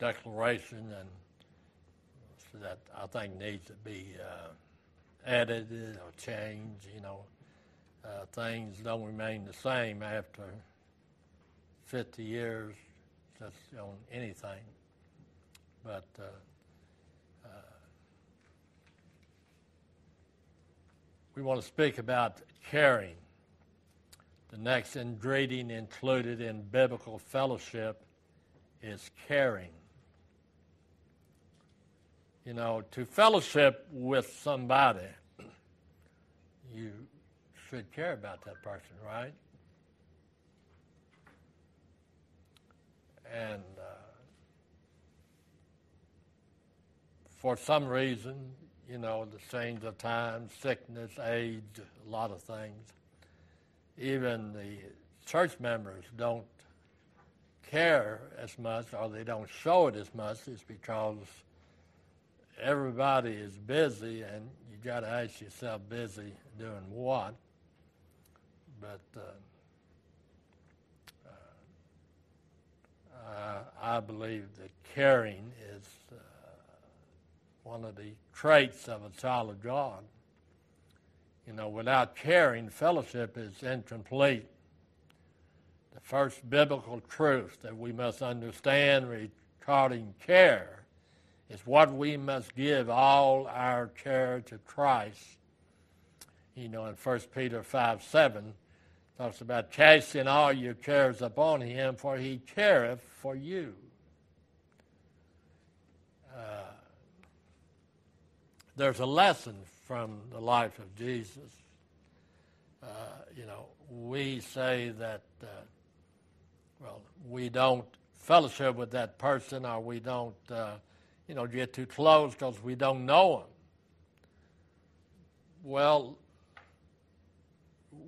declaration and that I think needs to be uh, edited or changed. You know, uh, things don't remain the same after 50 years just on anything. But uh, uh, we want to speak about caring. The next ingredient included in biblical fellowship is caring. You know, to fellowship with somebody, you should care about that person, right? And uh, for some reason, you know, the change of time, sickness, age, a lot of things, even the church members don't care as much or they don't show it as much it's because everybody is busy and you got to ask yourself busy doing what but uh, uh, I believe that caring is uh, one of the traits of a child of God. You know, without caring, fellowship is incomplete. The first biblical truth that we must understand regarding care is what we must give all our care to Christ. You know, in 1 Peter 5 7, talks about casting all your cares upon him, for he careth for you. Uh, there's a lesson from the life of Jesus. Uh, you know, we say that, uh, well, we don't fellowship with that person or we don't, uh, you know, get too close because we don't know him. Well,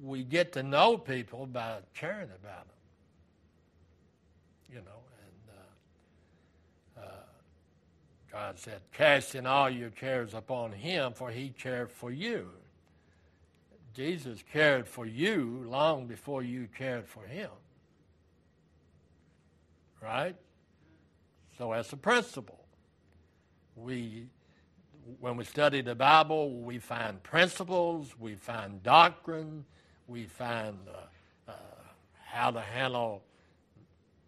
we get to know people by caring about them. You know, and uh, uh, God said, casting all your cares upon Him, for He cared for you. Jesus cared for you long before you cared for Him. Right? So, as a principle, we when we study the Bible, we find principles, we find doctrine, we find uh, uh, how to handle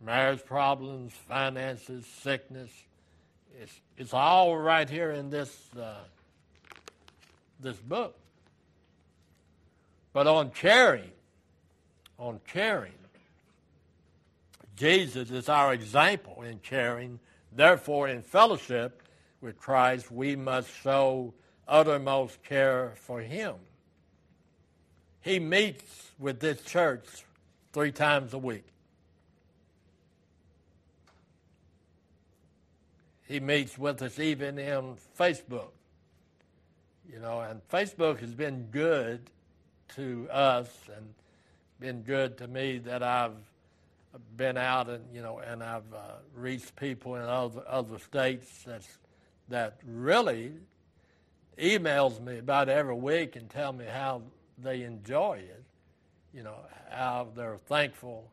marriage problems, finances, sickness. It's, it's all right here in this, uh, this book. But on caring, on caring, Jesus is our example in caring. Therefore, in fellowship with Christ, we must show uttermost care for Him. He meets with this church three times a week. He meets with us even in Facebook. You know, and Facebook has been good to us and been good to me that I've been out and you know and I've uh, reached people in other other states that's that really emails me about every week and tell me how they enjoy it, you know, how they're thankful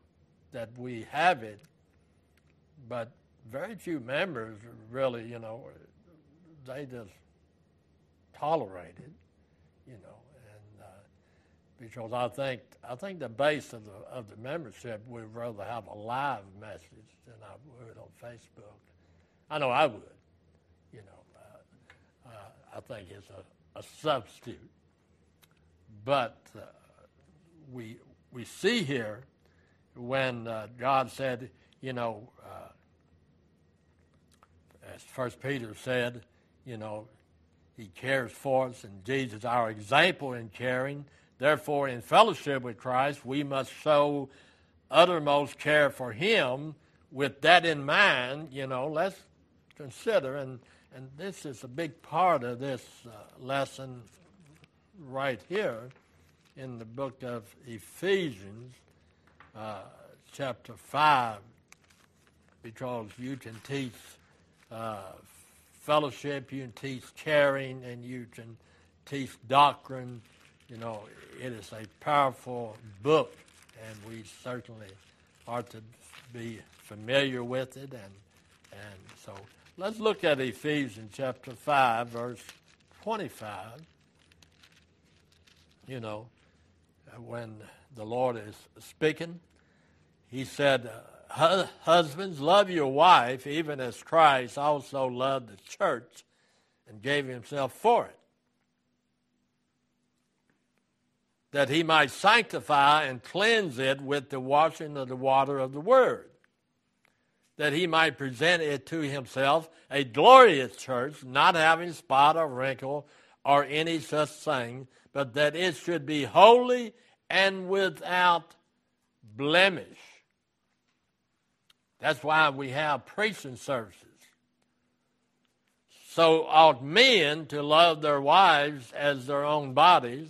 that we have it. But very few members really, you know, they just tolerate it, you know, and uh, because I think I think the base of the of the membership would rather have a live message than I would on Facebook. I know I would, you know. Uh, uh, I think it's a, a substitute but uh, we, we see here when uh, God said, you know, uh, as First Peter said, you know, he cares for us, and Jesus our example in caring. Therefore, in fellowship with Christ, we must show uttermost care for Him. With that in mind, you know, let's consider, and, and this is a big part of this uh, lesson right here in the book of Ephesians, uh, chapter 5, because you can teach uh, fellowship, you can teach caring, and you can teach doctrine. You know, it is a powerful book, and we certainly are to be familiar with it and And so let's look at Ephesians chapter 5, verse 25. You know, when the Lord is speaking, He said, Husbands, love your wife, even as Christ also loved the church and gave himself for it, that he might sanctify and cleanse it with the washing of the water of the word, that he might present it to himself a glorious church, not having spot or wrinkle or any such thing, but that it should be holy and without blemish. That's why we have preaching services. So ought men to love their wives as their own bodies.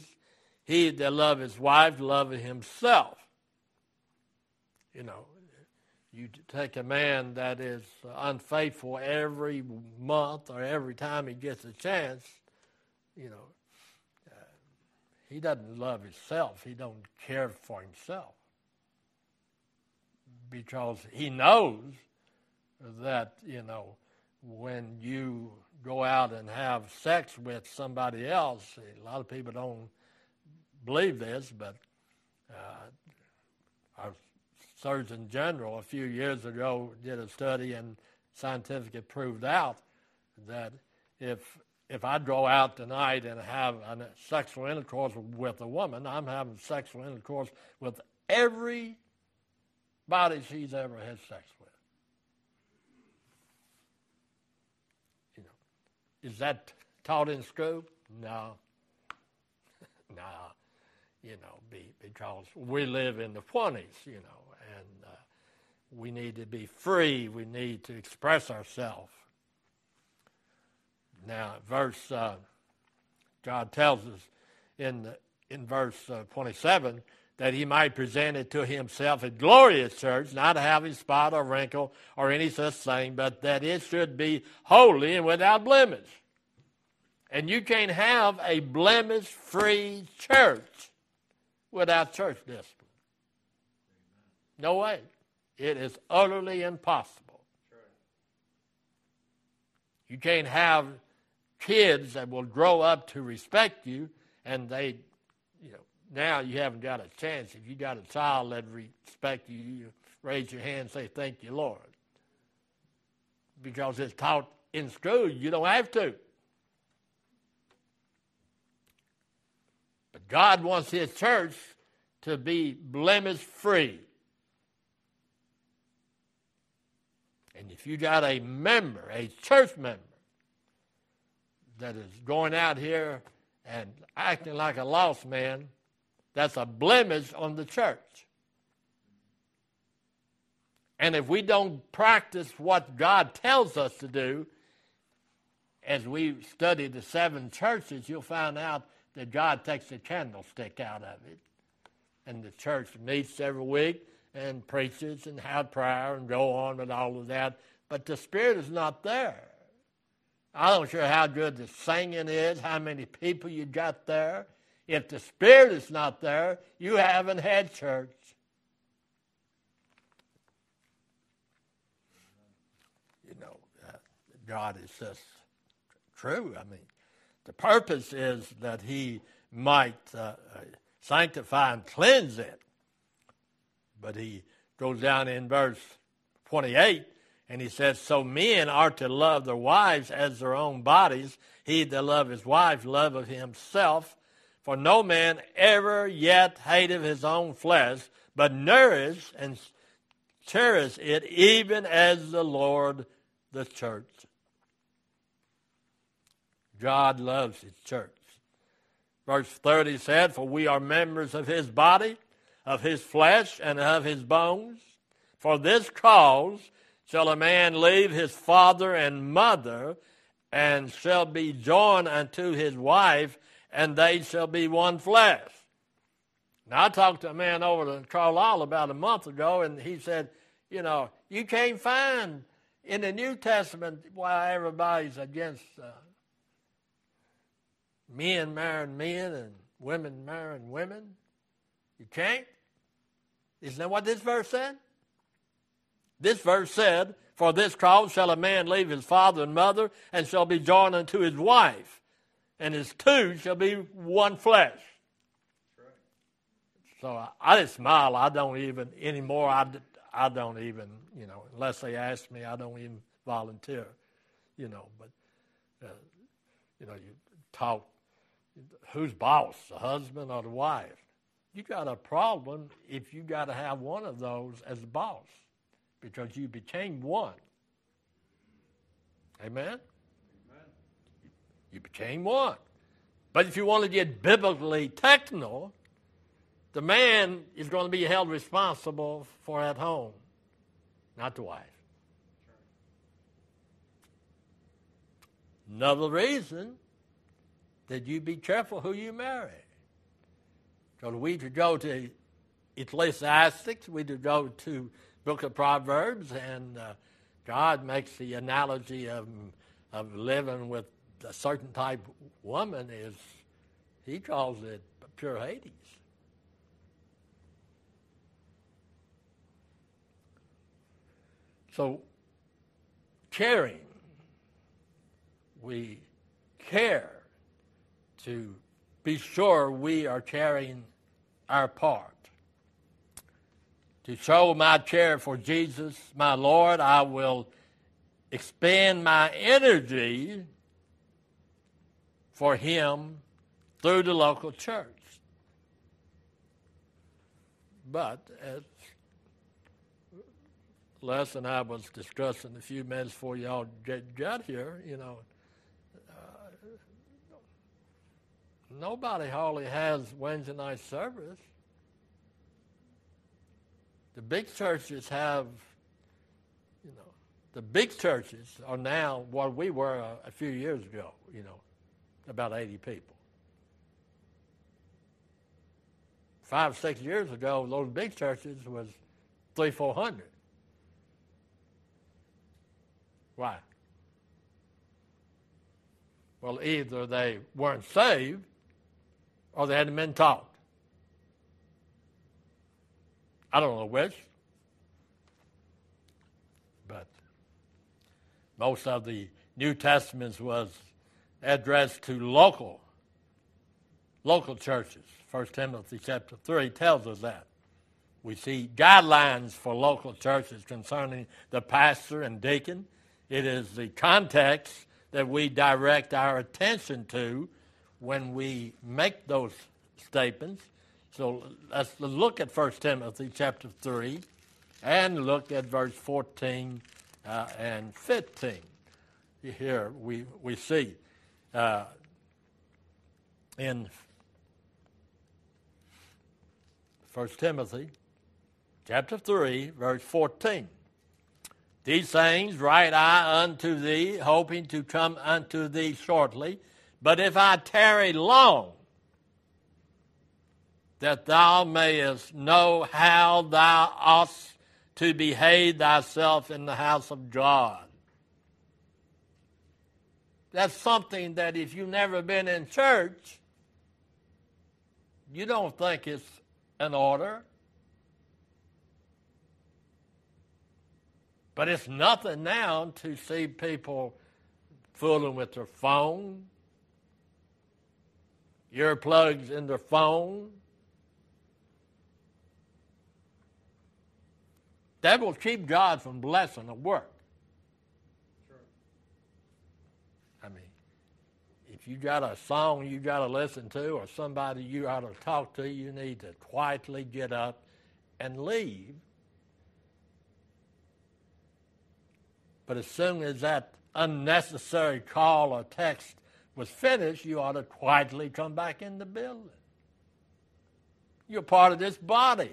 He that love his wife loveth himself. You know, you take a man that is unfaithful every month or every time he gets a chance, you know, uh, he doesn't love himself. He don't care for himself because he knows that, you know, when you go out and have sex with somebody else, a lot of people don't believe this, but uh, Surgeon General a few years ago did a study and scientifically proved out that if if I go out tonight and have a sexual intercourse with a woman, I'm having sexual intercourse with every body she's ever had sex with. You know, is that taught in school? No. no. You know, be, because we live in the 20s, you know, we need to be free. We need to express ourselves. Now, verse, uh, God tells us in, the, in verse uh, 27 that he might present it to himself a glorious church, not having spot or wrinkle or any such thing, but that it should be holy and without blemish. And you can't have a blemish free church without church discipline. No way. It is utterly impossible. You can't have kids that will grow up to respect you and they you know, now you haven't got a chance. If you got a child that respect you, you raise your hand and say, Thank you, Lord. Because it's taught in school, you don't have to. But God wants His church to be blemish free. And if you got a member, a church member, that is going out here and acting like a lost man, that's a blemish on the church. And if we don't practice what God tells us to do, as we study the seven churches, you'll find out that God takes a candlestick out of it. And the church meets every week and preaches and have prayer and go on and all of that. But the Spirit is not there. I don't care how good the singing is, how many people you got there. If the Spirit is not there, you haven't had church. You know, uh, God is just true. I mean, the purpose is that He might uh, sanctify and cleanse it. But He goes down in verse 28 and he says, So men are to love their wives as their own bodies. He that loveth his wife loveth himself. For no man ever yet hated his own flesh, but nourished and cherished it, even as the Lord the church. God loves his church. Verse 30 said, For we are members of his body, of his flesh, and of his bones. For this cause shall a man leave his father and mother, and shall be joined unto his wife, and they shall be one flesh. Now, I talked to a man over in Carlisle about a month ago, and he said, You know, you can't find in the New Testament why everybody's against uh, men marrying men and women marrying women. You can't. Isn't that what this verse said? This verse said, For this cause shall a man leave his father and mother, and shall be joined unto his wife, and his two shall be one flesh. So I, I just smile. I don't even anymore. I, I don't even you know unless they ask me. I don't even volunteer. You know, but uh, you know you talk. Who's boss, the husband or the wife? You got a problem if you got to have one of those as the boss, because you became one. Amen. Amen. You became one. But if you want to get biblically technical, the man is going to be held responsible for at home, not the wife. Another reason that you be careful who you marry. So we to go to Ecclesiastics, we to go to Book of Proverbs, and uh, God makes the analogy of, of living with a certain type woman is, he calls it pure Hades. So, caring, we care to be sure we are carrying our part. To show my care for Jesus, my Lord, I will expend my energy for Him through the local church. But as Les and I was discussing a few minutes before y'all got here, you know, uh, nobody hardly has Wednesday night service. The big churches have, you know, the big churches are now what we were a, a few years ago, you know, about 80 people. Five, six years ago, those big churches was three, four hundred. Why? Well, either they weren't saved or they hadn't been taught. I don't know which. But most of the New Testaments was addressed to local local churches. 1 Timothy chapter 3 tells us that. We see guidelines for local churches concerning the pastor and deacon it is the context that we direct our attention to when we make those statements. So let's look at 1 Timothy chapter 3 and look at verse 14 uh, and 15. Here we, we see uh, in 1 Timothy chapter 3, verse 14. These things write I unto thee, hoping to come unto thee shortly. But if I tarry long, that thou mayest know how thou oughtest to behave thyself in the house of God. That's something that if you've never been in church, you don't think it's an order. But it's nothing now to see people fooling with their phone, earplugs in their phone. That will keep God from blessing the work. I mean, if you got a song you got to listen to or somebody you ought to talk to, you need to quietly get up and leave But as soon as that unnecessary call or text was finished, you ought to quietly come back in the building. You're part of this body.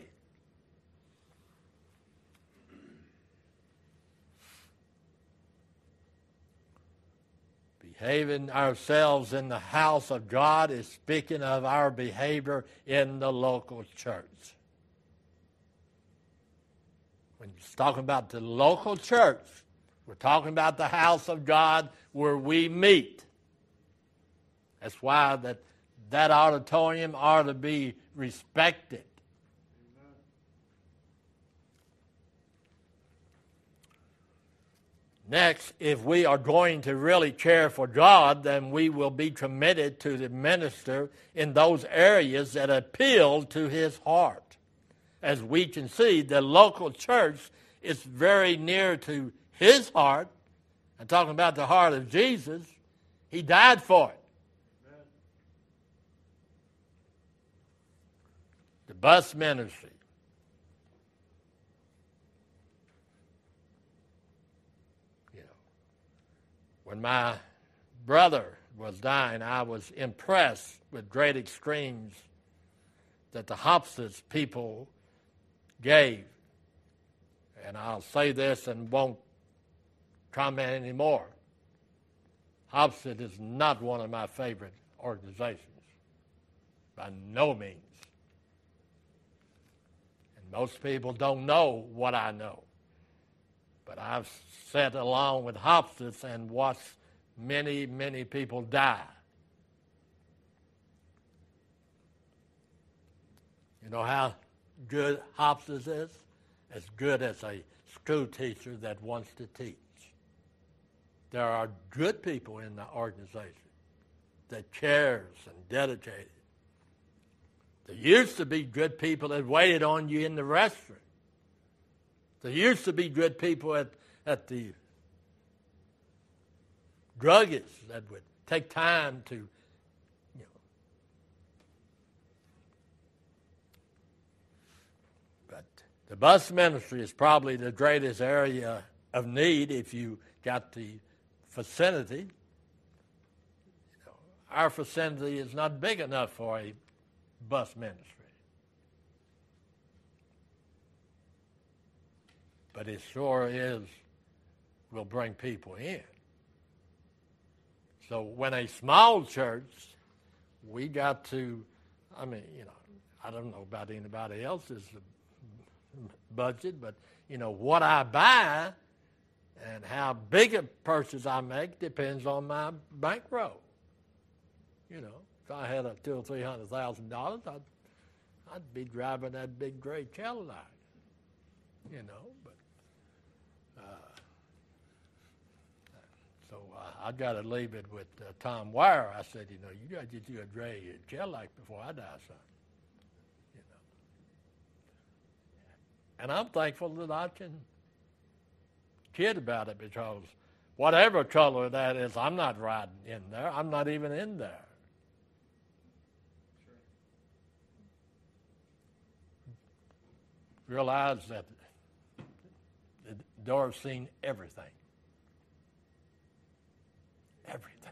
Behaving ourselves in the house of God is speaking of our behavior in the local church. When he's talking about the local church, we're talking about the house of God where we meet. That's why that, that auditorium ought to be respected. Next, if we are going to really care for God, then we will be committed to the minister in those areas that appeal to his heart. As we can see, the local church is very near to his heart. I'm talking about the heart of Jesus. He died for it. Bus ministry. When my brother was dying, I was impressed with great extremes that the Hospice people gave. And I'll say this and won't comment anymore. Hospice is not one of my favorite organizations, by no means. Most people don't know what I know. But I've sat along with Hospice and watched many, many people die. You know how good Hospice is? As good as a school teacher that wants to teach. There are good people in the organization that cares and dedicated. There used to be good people that waited on you in the restaurant. There used to be good people at, at the druggists that would take time to, you know. But the bus ministry is probably the greatest area of need if you got the vicinity. Our vicinity is not big enough for a bus ministry. but it sure is will bring people in. So when a small church, we got to, I mean, you know, I don't know about anybody else's budget, but you know what I buy and how big a purchase I make depends on my bankroll. You know, if I had a two or three hundred thousand dollars, I'd I'd be driving that big gray Cadillac. You know, But uh, so I got to leave it with uh, Tom Wire. I said, you know, you got to get you a Dre Cadillac before I die, son. You know. And I'm thankful that I can kid about it because whatever color that is, I'm not riding in there. I'm not even in there. Realize that the door's seen everything everything.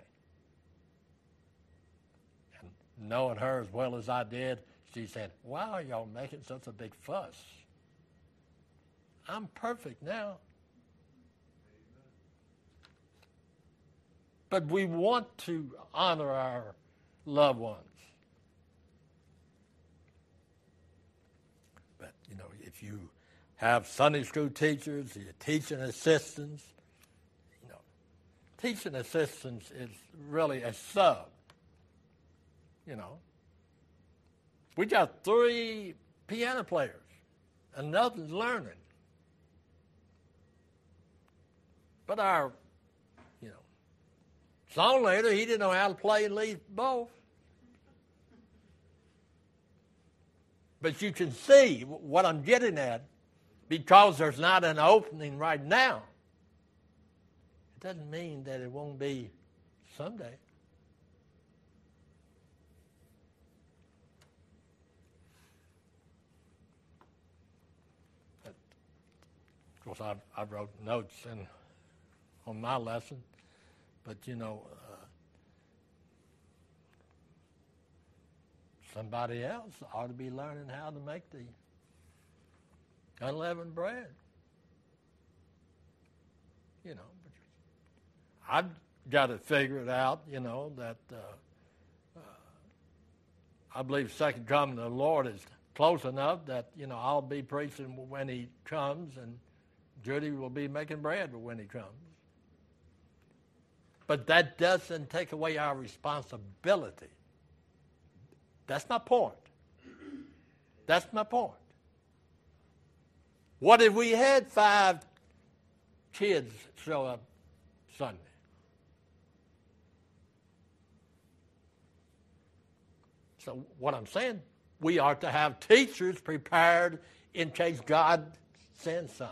And knowing her as well as I did, she said, Why are y'all making such a big fuss? I'm perfect now. But we want to honor our loved ones. But, you know, you have Sunday school teachers, your teaching assistants, you know, teaching assistants is really a sub. You know, we got three piano players, and nothing's learning. But our, you know, song leader, he didn't know how to play and lead both. But you can see what I'm getting at because there's not an opening right now. It doesn't mean that it won't be someday. Of course, I, I wrote notes in, on my lesson, but you know, uh, somebody else ought to be learning how to make the unleavened bread. You know, I've got to figure it out, you know, that uh, uh, I believe second coming of the Lord is close enough that, you know, I'll be preaching when he comes and Judy will be making bread when he comes. But that doesn't take away our responsibility. That's my point. That's my point. What if we had five kids show up Sunday. So, what I'm saying, we are to have teachers prepared in case God sends some.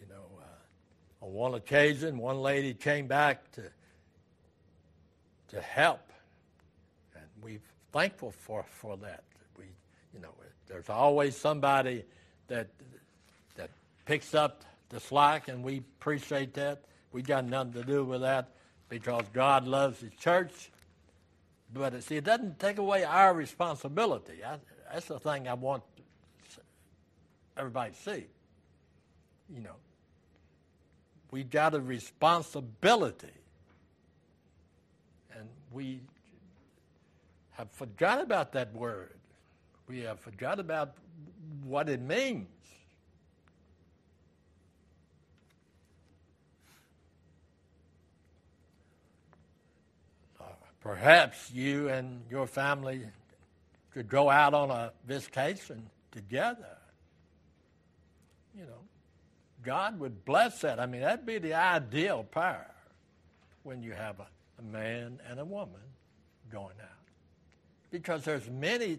You know, uh, on one occasion, one lady came back to to help, and we're thankful for for that. We, you know, there's always somebody that that picks up the slack, and we appreciate that. We got nothing to do with that because God loves His church. But see, it doesn't take away our responsibility. I, that's the thing I want everybody to see. You know, we got a responsibility, and we have forgot about that word. We have forgot about what it means. Uh, perhaps you and your family could go out on a vacation together. You know, God would bless that. I mean, that'd be the ideal pair when you have a, a man and a woman going out. Because there's many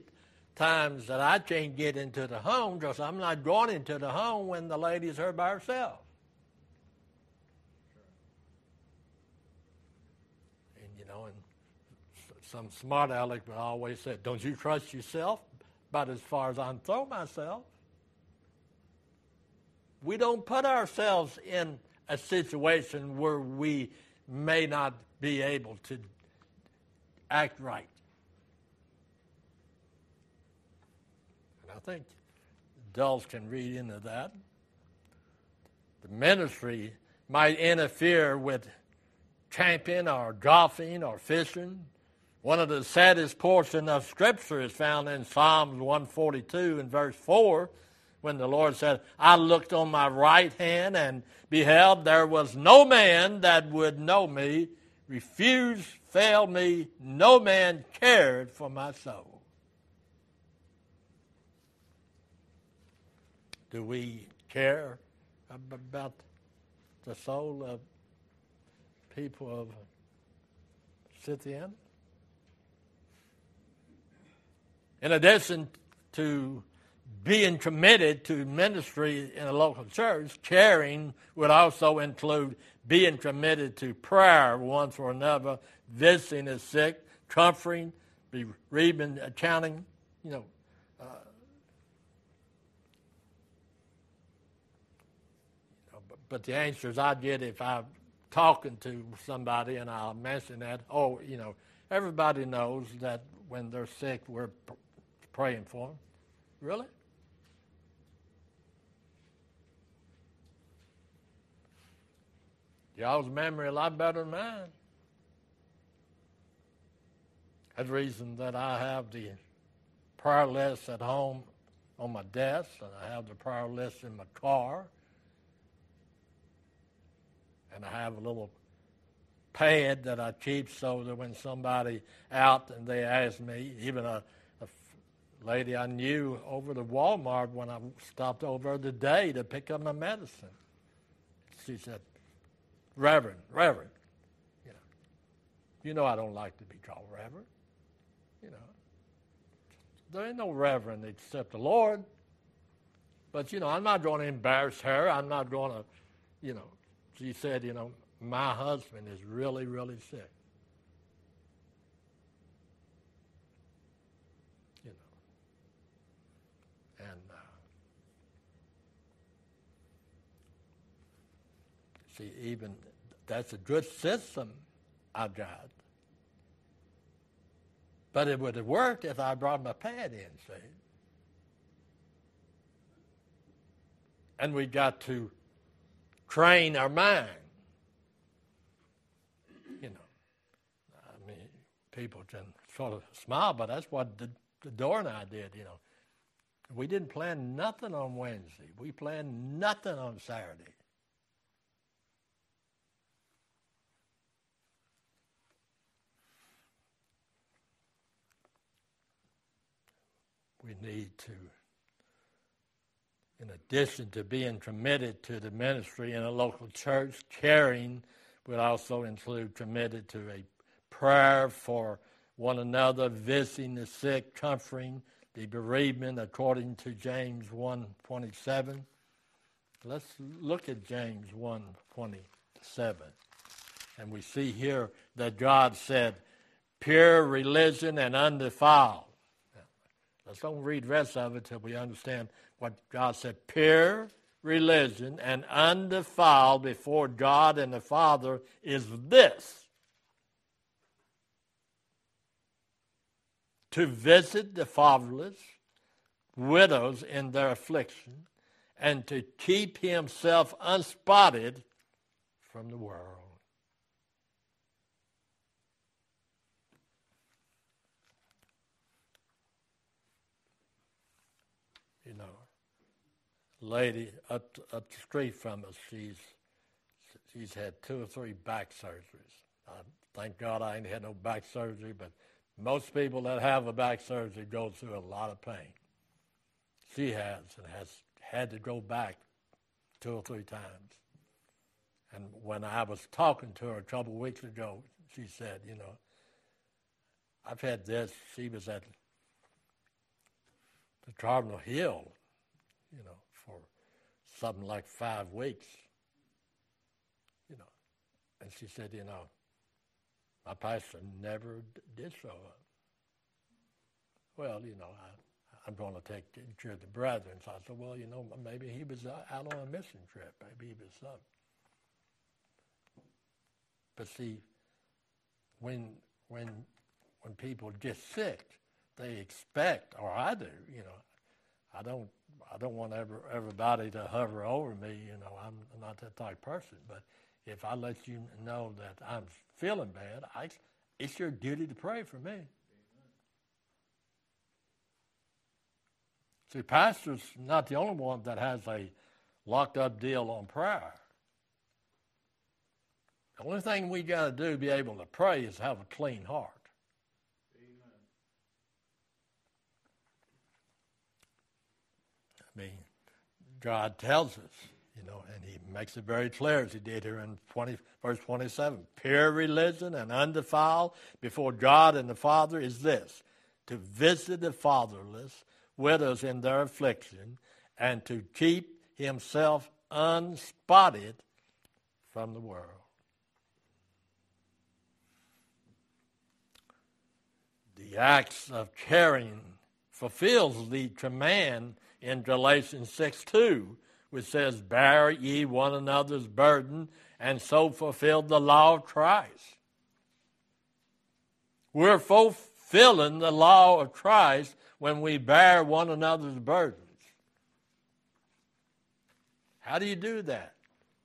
times that I can't get into the home because I'm not going into the home when the lady's here by herself. And you know, and some smart aleck would always say, Don't you trust yourself? About as far as I can throw myself. We don't put ourselves in a situation where we may not be able to act right. And I think adults can read into that. The ministry might interfere with camping or golfing or fishing one of the saddest portions of Scripture is found in Psalms 142 and verse 4 when the Lord said, I looked on my right hand and beheld there was no man that would know me, refused, failed me, no man cared for my soul. Do we care about the soul of people of Cynthiana? In addition to being committed to ministry in a local church, caring would also include being committed to prayer one for another, visiting the sick, comforting, bereavement, accounting, you know. Uh, but, the answers I get if I'm talking to somebody and I'll mention that, oh, you know, everybody knows that when they're sick, we're praying for them. Really? Y'all's memory a lot better than mine. That's the reason that I have the prayer list at home on my desk, and I have the prayer list in my car, and I have a little pad that I keep so that when somebody out and they ask me, even a lady I knew over to Walmart when I stopped over the day to pick up my medicine. She said, Reverend, Reverend. You know, you know I don't like to be called Reverend. You know, there ain't no Reverend except the Lord. But, you know, I'm not going to embarrass her. I'm not going to, you know, she said, you know, my husband is really, really sick. You know. And uh see, even that's a good system I've got. But it would have worked if I brought my pad in, see. And we got to train our mind. You know, I mean, people can sort of smile, but that's what the, the Door and I did, you know. We didn't plan nothing on Wednesday. We planned nothing on Saturday. We need to In addition to being committed to the ministry in a local church, caring would also include committed to a prayer for one another, visiting the sick, comforting the bereavement according to James 1.27. Let's look at James 1.27. And we see here that God said, pure religion and undefiled. Let's don't read rest of it till we understand what God said. Pure religion and undefiled before God and the Father is this to visit the fatherless, widows in their affliction, and to keep himself unspotted from the world. You know, lady up up the street from us, she's she's had two or three back surgeries. Thank God I ain't had no back surgery, but most people that have a back surgery go through a lot of pain. She has and has had to go back two or three times. And when I was talking to her a couple of weeks ago, she said, you know, I've had this. She was at the Cardinal Hill, you know, something like five weeks. You know, and she said, you know, my pastor never did so. Well, you know, I, I'm going to take care of the brethren. So I said, well, you know, maybe he was uh, out on a mission trip. Maybe he was some. But see, when when when people get sick, they expect, or I do, you know, I don't I don't want ever, everybody to hover over me. You know, I'm not that type person. But if I let you know that I'm feeling bad, I, it's your duty to pray for me. See, pastor's not the only one that has a locked up deal on prayer. The only thing we got to do to be able to pray is have a clean heart. God tells us you know, and he makes it very clear, as he did here in 20, verse 27. Pure religion and undefiled before God and the Father is this to visit the fatherless, widows in their affliction, and to keep himself unspotted from the world. The acts of caring fulfills the command in Galatians 6 2 which says, Bear ye one another's burden, and so fulfill the law of Christ. We're fulfilling the law of Christ when we bear one another's burdens. How do you do that?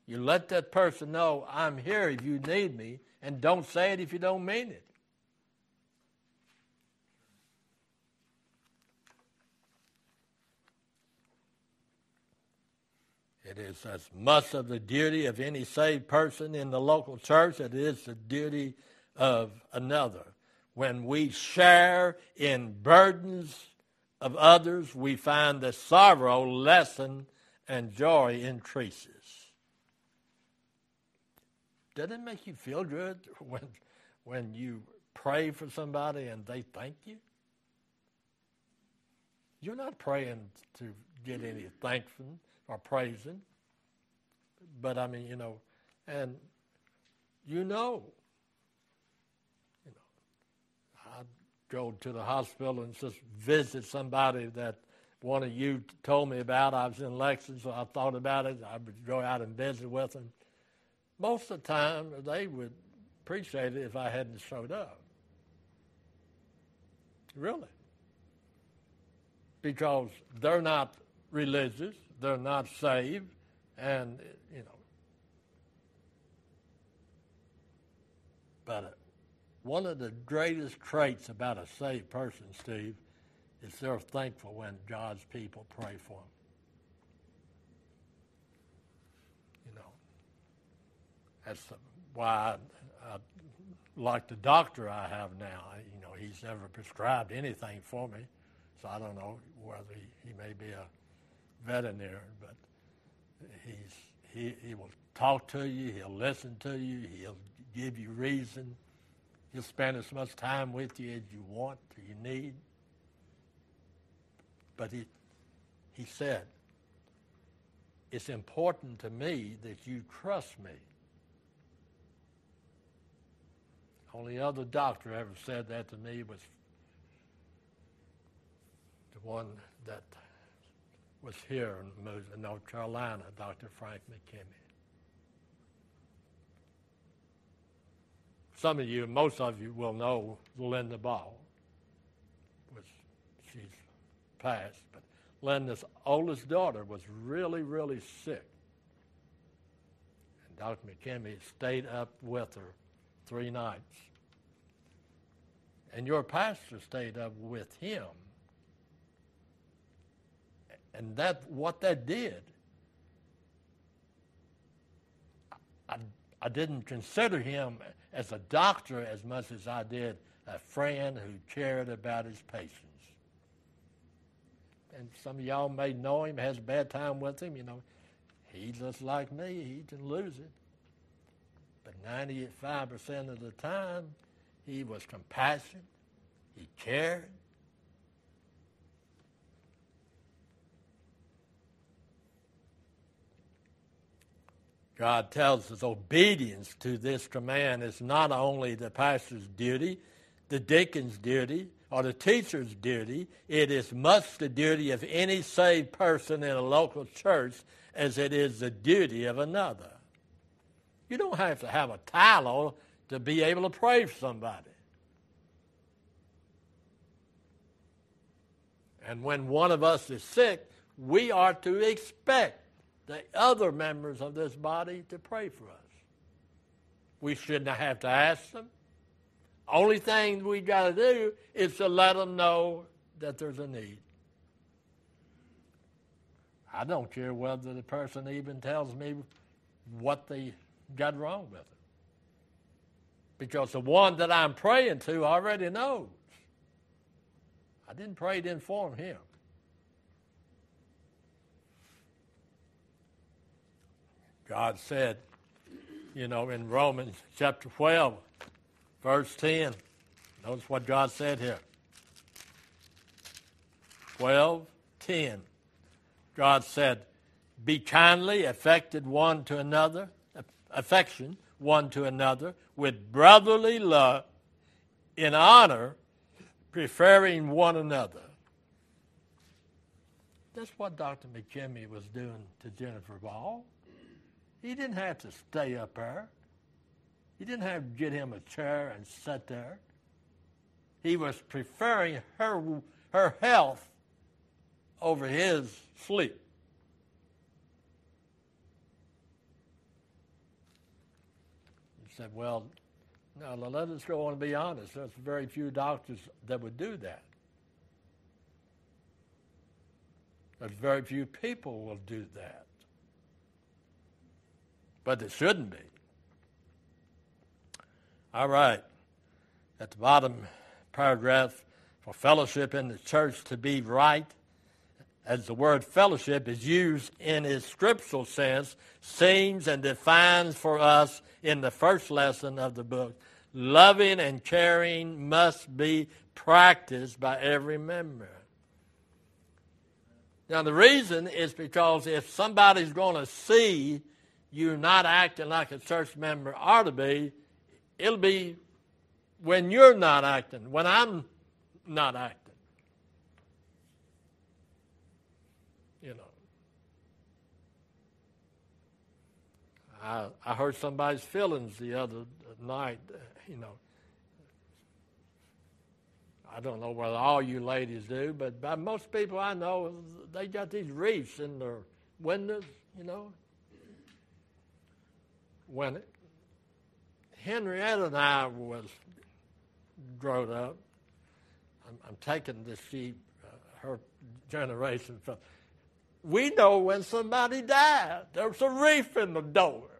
You let that person know, I'm here if you need me, and don't say it if you don't mean it. It is as much of the duty of any saved person in the local church as it is the duty of another. When we share in burdens of others, we find that sorrow lessen and joy increases. Doesn't it make you feel good when, when you pray for somebody and they thank you? You're not praying to get any thanks or praising. But I mean, you know, and you know, you know, I go to the hospital and just visit somebody that one of you told me about. I was in Lexington, so I thought about it. I would go out and visit with them. Most of the time, they would appreciate it if I hadn't showed up. Really. Because they're not religious, they're not saved, and, you know. But uh, one of the greatest traits about a saved person, Steve, is they're thankful when God's people pray for them. You know, that's why I, I like the doctor I have now. You know, he's never prescribed anything for me, so I don't know whether he, he may be a veterinarian, but he's, he, he will talk to you, he'll listen to you, he'll give you reason, he'll spend as much time with you as you want, you need. But he, he said, it's important to me that you trust me. Only other doctor ever said that to me was the one that was here in North Carolina, Dr. Frank McKinney. Some of you, most of you will know Linda Ball, which she's passed, but Linda's oldest daughter was really, really sick. And Dr. McKinney stayed up with her three nights. And your pastor stayed up with him. And that what that did, I, I didn't consider him as a doctor as much as I did a friend who cared about his patients. And some of y'all may know him, has a bad time with him, you know. He's just like me, he can lose it. But 95% of the time, he was compassionate, he cared. God tells us obedience to this command is not only the pastor's duty, the deacon's duty, or the teacher's duty. It is much the duty of any saved person in a local church as it is the duty of another. You don't have to have a title to be able to pray for somebody. And when one of us is sick, we are to expect the other members of this body to pray for us. We shouldn't have to ask them. Only thing we got to do is to let them know that there's a need. I don't care whether the person even tells me what they got wrong with it. Because the one that I'm praying to already knows. I didn't pray to inform him. God said, you know, in Romans chapter 12, verse 10, notice what God said here. 12, 10. God said, Be kindly affected one to another, affection one to another, with brotherly love, in honor, preferring one another. That's what Dr. McKinney was doing to Jennifer Ball. He didn't have to stay up there. He didn't have to get him a chair and sit there. He was preferring her, her health over his sleep. He said, Well, now let us go on and be honest. There's very few doctors that would do that. There's very few people will do that but it shouldn't be. All right. At the bottom paragraph, for fellowship in the church to be right, as the word fellowship is used in its scriptural sense, seems and defines for us in the first lesson of the book. Loving and caring must be practiced by every member. Now, the reason is because if somebody's going to see you're not acting like a church member ought to be, it'll be when you're not acting, when I'm not acting. You know. I, I hurt somebody's feelings the other night, you know. I don't know whether all you ladies do, but by most people I know, they got these wreaths in their windows, you know when Henrietta and I was grown up, I'm, I'm taking this sheep, uh, her generation from. We know when somebody died. There's a wreath in the door.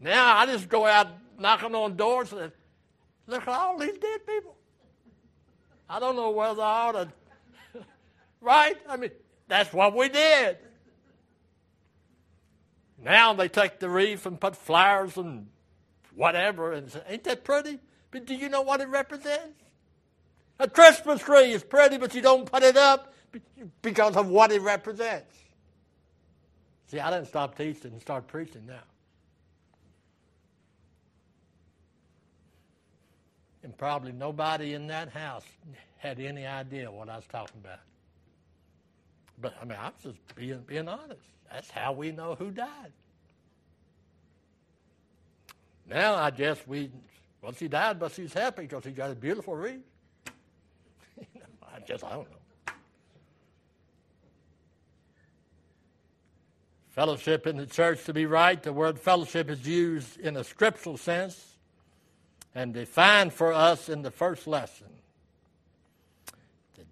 Now I just go out knocking on doors and look at all these dead people. I don't know whether I ought to, right? I mean, That's what we did. Now they take the wreath and put flowers and whatever, and say, ain't that pretty? But do you know what it represents? A Christmas tree is pretty, but you don't put it up because of what it represents. See, I didn't stop teaching and start preaching now. And probably nobody in that house had any idea what I was talking about. But I mean, I was just being, being honest. That's how we know who died. Now I guess we, well, she died, but she's happy because she got a beautiful wreath. I just, I don't know. Fellowship in the church, to be right, the word fellowship is used in a scriptural sense and defined for us in the first lesson.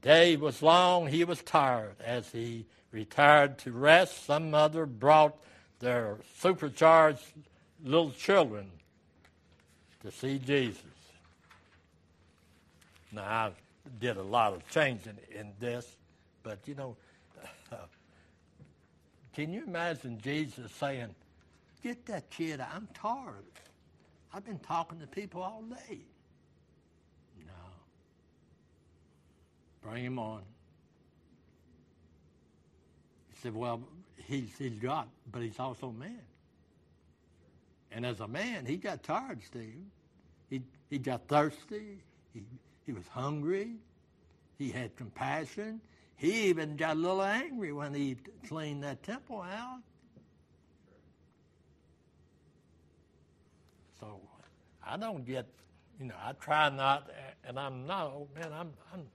Day was long, he was tired. As he retired to rest, some mother brought their supercharged little children to see Jesus. Now, I did a lot of changing in this, but you know, can you imagine Jesus saying, Get that kid, I'm tired. I've been talking to people all day. No. Bring him on. He said, Well, he's, he's God, but he's also man. And as a man, he got tired, Steve. He, he got thirsty. He, he was hungry. He had compassion. He even got a little angry when he cleaned that temple out. So I don't get, you know, I try not, and I'm not, oh man, I'm, I'm,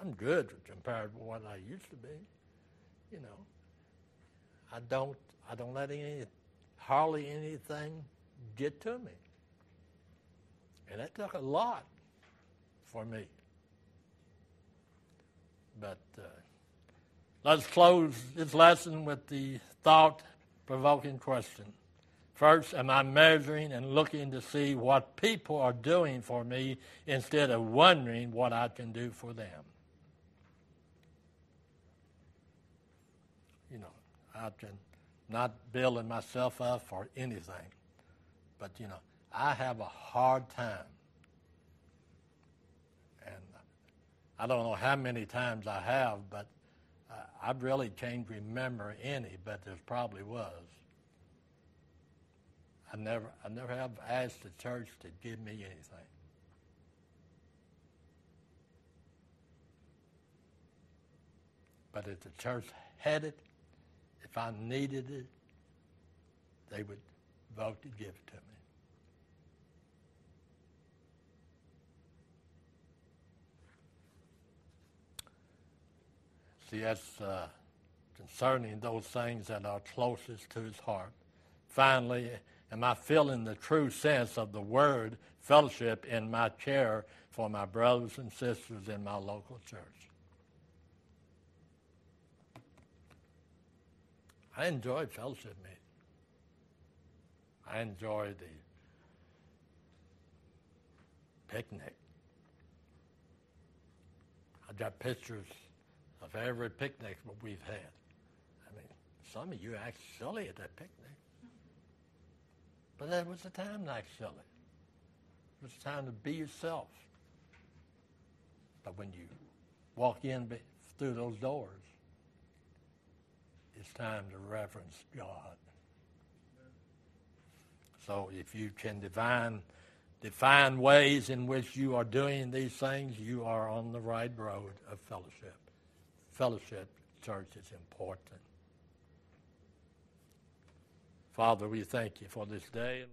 I'm, good compared to what I used to be. You know, I don't, I don't let any, hardly anything get to me. And that took a lot for me. But uh, let's close this lesson with the thought provoking question. First, am I measuring and looking to see what people are doing for me instead of wondering what I can do for them? You know, I can not building myself up for anything, but you know, I have a hard time. And I don't know how many times I have, but I really can't remember any, but there probably was. I never, I never have asked the church to give me anything. But if the church had it, if I needed it, they would vote to give it to me. See, that's uh, concerning those things that are closest to his heart. Finally, am I feeling the true sense of the word fellowship in my chair for my brothers and sisters in my local church? I enjoy fellowship. I enjoy the picnic. I got pictures of every picnic we've had. I mean, some of you act silly at that picnic. But that was the time to act silly. It was the time to be yourself. But when you walk in through those doors, it's time to reverence God. So if you can define define ways in which you are doing these things, you are on the right road of fellowship fellowship, church, is important. Father, we thank you for this day.